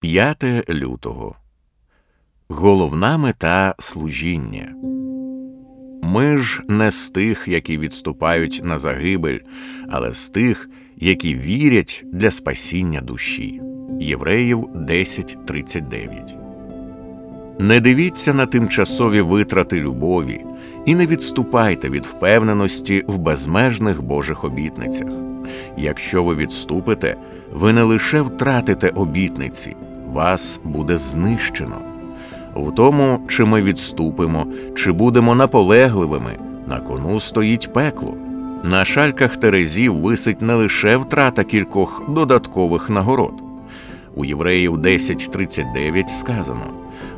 5 лютого. Головна мета служіння. Ми ж не з тих, які відступають на загибель, але з тих, які вірять для спасіння душі. Євреїв 10.39. Не дивіться на тимчасові витрати любові і не відступайте від впевненості в безмежних Божих обітницях. Якщо ви відступите, ви не лише втратите обітниці, вас буде знищено. В тому, чи ми відступимо, чи будемо наполегливими, на кону стоїть пекло. На шальках терезів висить не лише втрата кількох додаткових нагород. У Євреїв 10.39 сказано: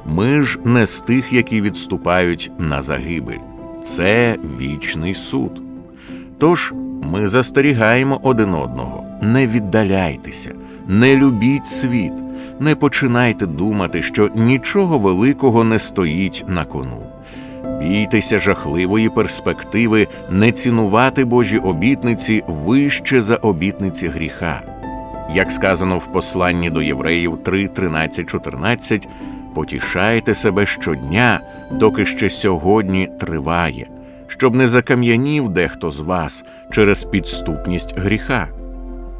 ми ж не з тих, які відступають на загибель, це вічний суд. Тож ми застерігаємо один одного: не віддаляйтеся, не любіть світ, не починайте думати, що нічого великого не стоїть на кону. Бійтеся жахливої перспективи не цінувати Божі обітниці вище за обітниці гріха. Як сказано в посланні до євреїв 3, 13, 14, потішайте себе щодня, доки ще сьогодні триває, щоб не закам'янів дехто з вас через підступність гріха.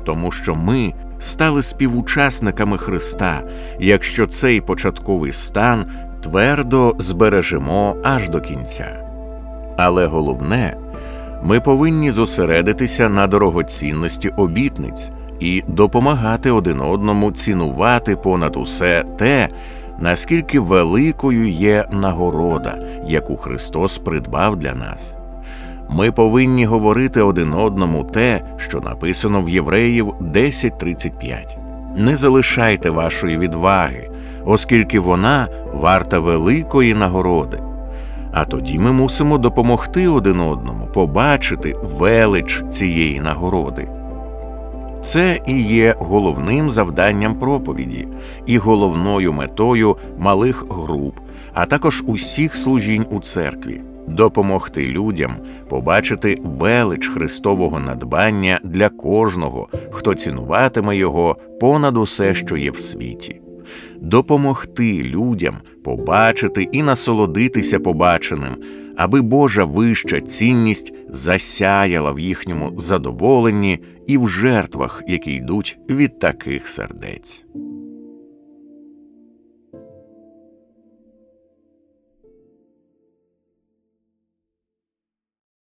Тому що ми стали співучасниками Христа, якщо цей початковий стан твердо збережемо аж до кінця. Але головне, ми повинні зосередитися на дорогоцінності обітниць і допомагати один одному цінувати понад усе те, наскільки великою є нагорода, яку Христос придбав для нас. Ми повинні говорити один одному те, що написано в Євреїв 10.35. Не залишайте вашої відваги, оскільки вона варта великої нагороди. А тоді ми мусимо допомогти один одному побачити велич цієї нагороди. Це і є головним завданням проповіді і головною метою малих груп, а також усіх служінь у церкві допомогти людям побачити велич Христового надбання для кожного, хто цінуватиме його понад усе, що є в світі, допомогти людям побачити і насолодитися побаченим, аби Божа вища цінність засяяла в їхньому задоволенні і в жертвах, які йдуть від таких сердець.